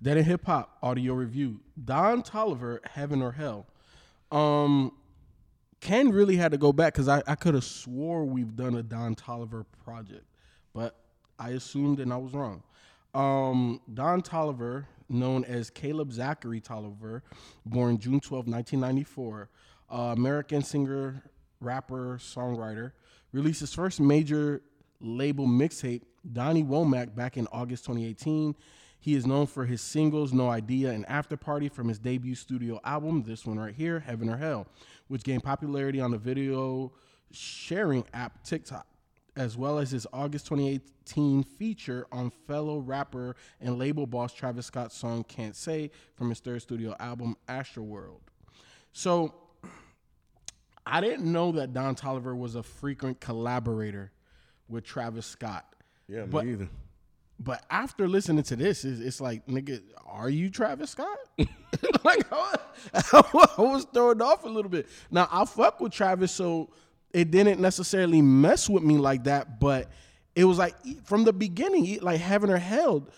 Dead in Hip Hop audio review. Don Tolliver, Heaven or Hell. Um, Ken really had to go back because I, I could have swore we've done a Don Tolliver project, but I assumed and I was wrong. Um, Don Tolliver, known as Caleb Zachary Tolliver, born June 12, 1994, uh, American singer, rapper, songwriter, released his first major label mixtape, Donny Womack, back in August 2018. He is known for his singles No Idea and After Party from his debut studio album, this one right here, Heaven or Hell, which gained popularity on the video sharing app TikTok, as well as his August 2018 feature on fellow rapper and label boss Travis Scott's song Can't Say from his third studio album, Astroworld. So I didn't know that Don Tolliver was a frequent collaborator with Travis Scott. Yeah, me But- either. But after listening to this, it's, it's like, nigga, are you Travis Scott? like, I, I was thrown off a little bit. Now, I fuck with Travis, so it didn't necessarily mess with me like that. But it was like from the beginning, like Heaven or Hell,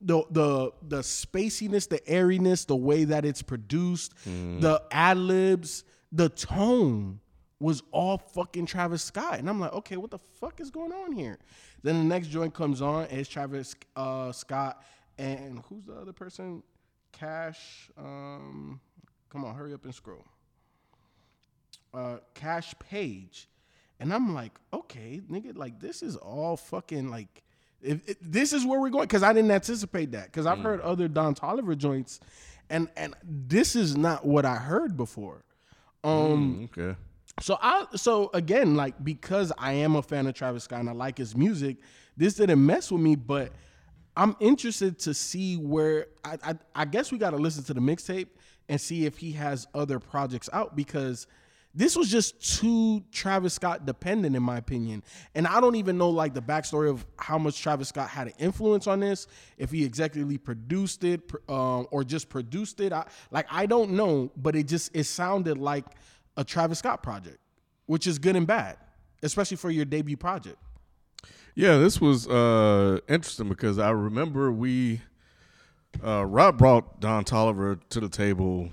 the the the spaciness, the airiness, the way that it's produced, mm. the ad libs, the tone was all fucking Travis Scott. And I'm like, okay, what the fuck is going on here? Then the next joint comes on, and it's Travis uh, Scott and who's the other person? Cash. Um, come on, hurry up and scroll. Uh, Kaash Paige, and I'm like, okay, nigga, like this is all fucking like. If, if- this is where we're going because I didn't anticipate that because I've heard other Don Tolliver joints, and and this is not what I heard before. Um, Okay. So I so again like because I am a fan of Travis Scott and I like his music, this didn't mess with me, but I'm interested to see where I I, I guess we got to listen to the mixtape and see if he has other projects out because this was just too Travis Scott dependent in my opinion. And I don't even know like the backstory of how much Travis Scott had an influence on this, if he executively produced it um, or just produced it. I, like I don't know, but it just it sounded like a Travis Scott project, which is good and bad, especially for your debut project. Yeah, this was uh, interesting because I remember we uh, Rob brought Don Tolliver to the table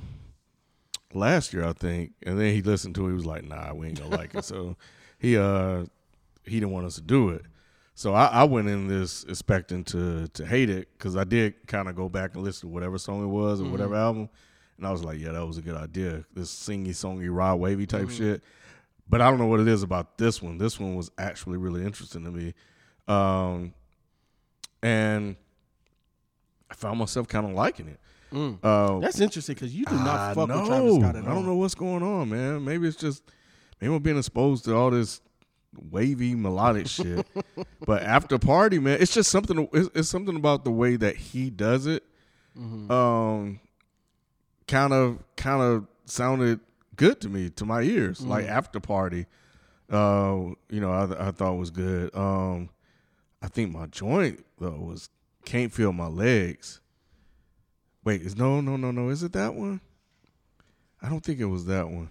last year, I think, and then he listened to it. He was like, "Nah, we ain't gonna like it." So he uh he didn't want us to do it. So I, I went in this expecting to to hate it because I did kind of go back and listen to whatever song it was or whatever album, and I was like, "Yeah, that was a good idea." This singy songy rod wavy type shit. But I don't know what it is about this one. This one was actually really interesting to me. Um, and I found myself kind of liking it. Uh, That's interesting because you do not I fuck know. with Travis Scott I don't know what's going on, man. Maybe it's just maybe I'm being exposed to all this wavy melodic shit. But after party, man, it's just something. It's, it's something about the way that he does it. Mm-hmm. Um, kind of, kind of sounded good to me, to my ears. Mm. Like after party, uh, you know, I, I thought was good. Um, I think my joint though was can't feel my legs. Wait, is no, no, no, no. Is it that one? I don't think it was that one.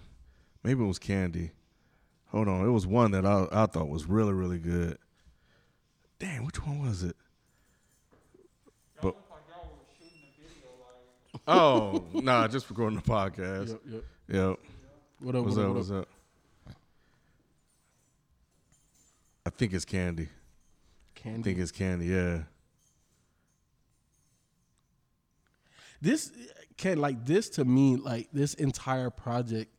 Maybe it was Candy. Hold on, it was one that I I thought was really really good. Damn, which one was it? Oh nah, just recording the podcast. Yep, yep. Yep. What up? What's what up? up, What's what up? I think it's Candy. Candy. I think it's Candy. Yeah. this can like this to me like this entire project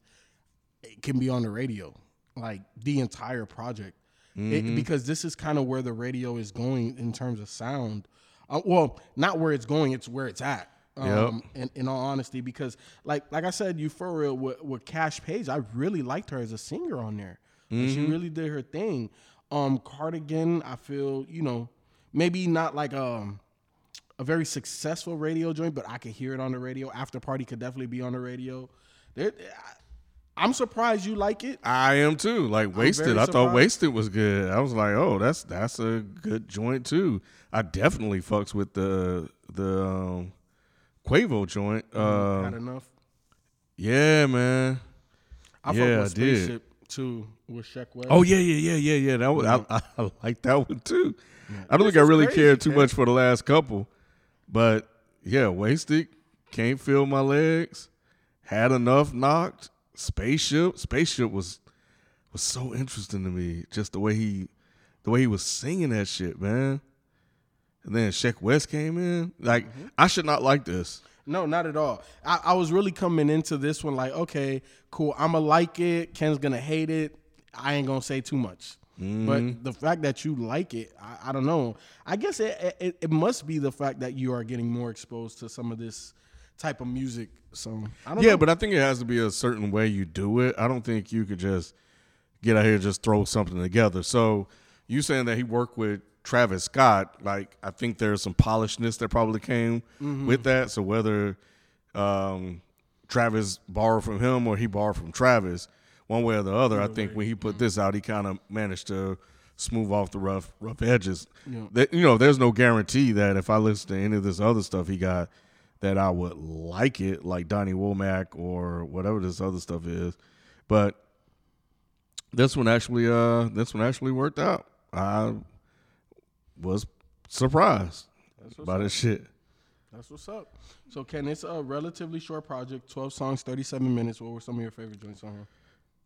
it can be on the radio, like the entire project, It- because this is kind of where the radio is going in terms of sound. Uh, well, not where it's going; it's where it's at. Um, in, in all honesty, because like like I said, Euphoria with, with Kaash Paige, I really liked her as a singer on there. Like, She really did her thing. Um, Cardigan, I feel you know maybe not like um a very successful radio joint, but I could hear it on the radio. After Party could definitely be on the radio. There, I'm surprised you like it. I am too. Like wasted. I thought wasted was good. I was like, oh, that's that's a good joint too. I definitely fucks with the the um, Quavo joint. Uh, Had enough. yeah, man. I yeah, I did. Spaceship too with Sheck West. Oh yeah, yeah, yeah, yeah, yeah. That was I, I, I like that one too. I don't This think I really crazy, cared too Ken. much for the last couple, but yeah, wasted. Can't feel my legs. Had enough knocked. Spaceship. Spaceship was was so interesting to me. Just the way he the way he was singing that shit, man. And then Sheck West came in. Like Mm-hmm. I should not like this. No, not at all. I, I was really coming into this one like, okay, cool. I'ma like it. Ken's gonna hate it. I ain't gonna say too much. Mm-hmm. But the fact that you like it, I, I don't know. I guess it, it it must be the fact that you are getting more exposed to some of this type of music. So I don't Yeah, know. but I think it has to be a certain way you do it. I don't think you could just get out here and just throw something together. So you saying that he worked with Travis Scott, like I think there's some polishedness that probably came Mm-hmm. with that. So whether um, Travis borrowed from him or he borrowed from Travis, one way or the other, I think when he put this out, he kind of managed to smooth off the rough rough edges. That- you know, there's no guarantee that if I listen to any of this other stuff he got, that I would like it, like Donny Womack or whatever this other stuff is. But this one actually, uh, this one actually worked out. I was surprised by this shit. That's what's up. So Ken, it's a relatively short project, twelve songs, thirty seven minutes. What were some of your favorite joints on here?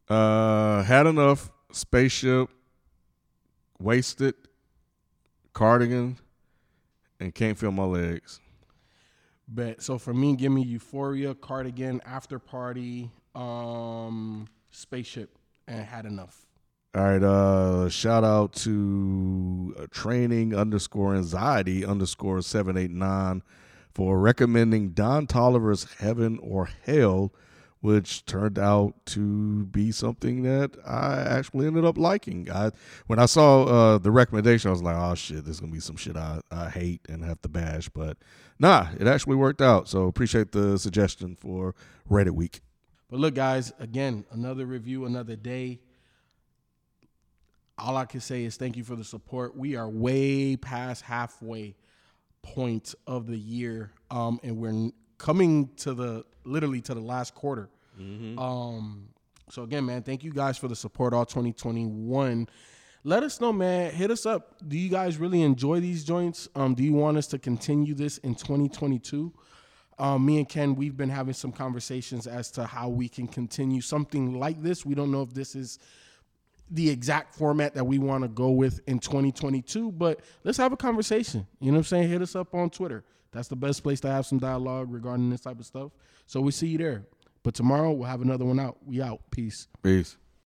Uh, had enough spaceship, wasted, cardigan, and can't feel my legs. But So for me, give me Euphoria, Cardigan, After Party, um, Spaceship, and Had Enough. All right. Uh, shout out to uh, training underscore anxiety underscore seven eight nine for recommending Don Tolliver's Heaven or Hell, which turned out to be something that I actually ended up liking. I when I saw uh, the recommendation, I was like, "Oh shit, this is gonna be some shit I, I hate and have to bash." But nah, it actually worked out. So appreciate the suggestion for Reddit week. But look, guys, again, another review, another day. All I can say is thank you for the support. We are way past halfway point of the year, um, and we're coming to the literally to the last quarter. Um, so again, man, thank you guys for the support all 2021. Let us know, man. Hit us up. Do you guys really enjoy these joints? Um, do you want us to continue this in 2022? Um, me and Ken, we've been having some conversations as to how we can continue something like this. We don't know if this is the exact format that we want to go with in 2022, but let's have a conversation. You know what I'm saying? Hit us up on Twitter. That's the best place to have some dialogue regarding this type of stuff. So we see you there. But tomorrow we'll have another one out. We out. Peace. Peace.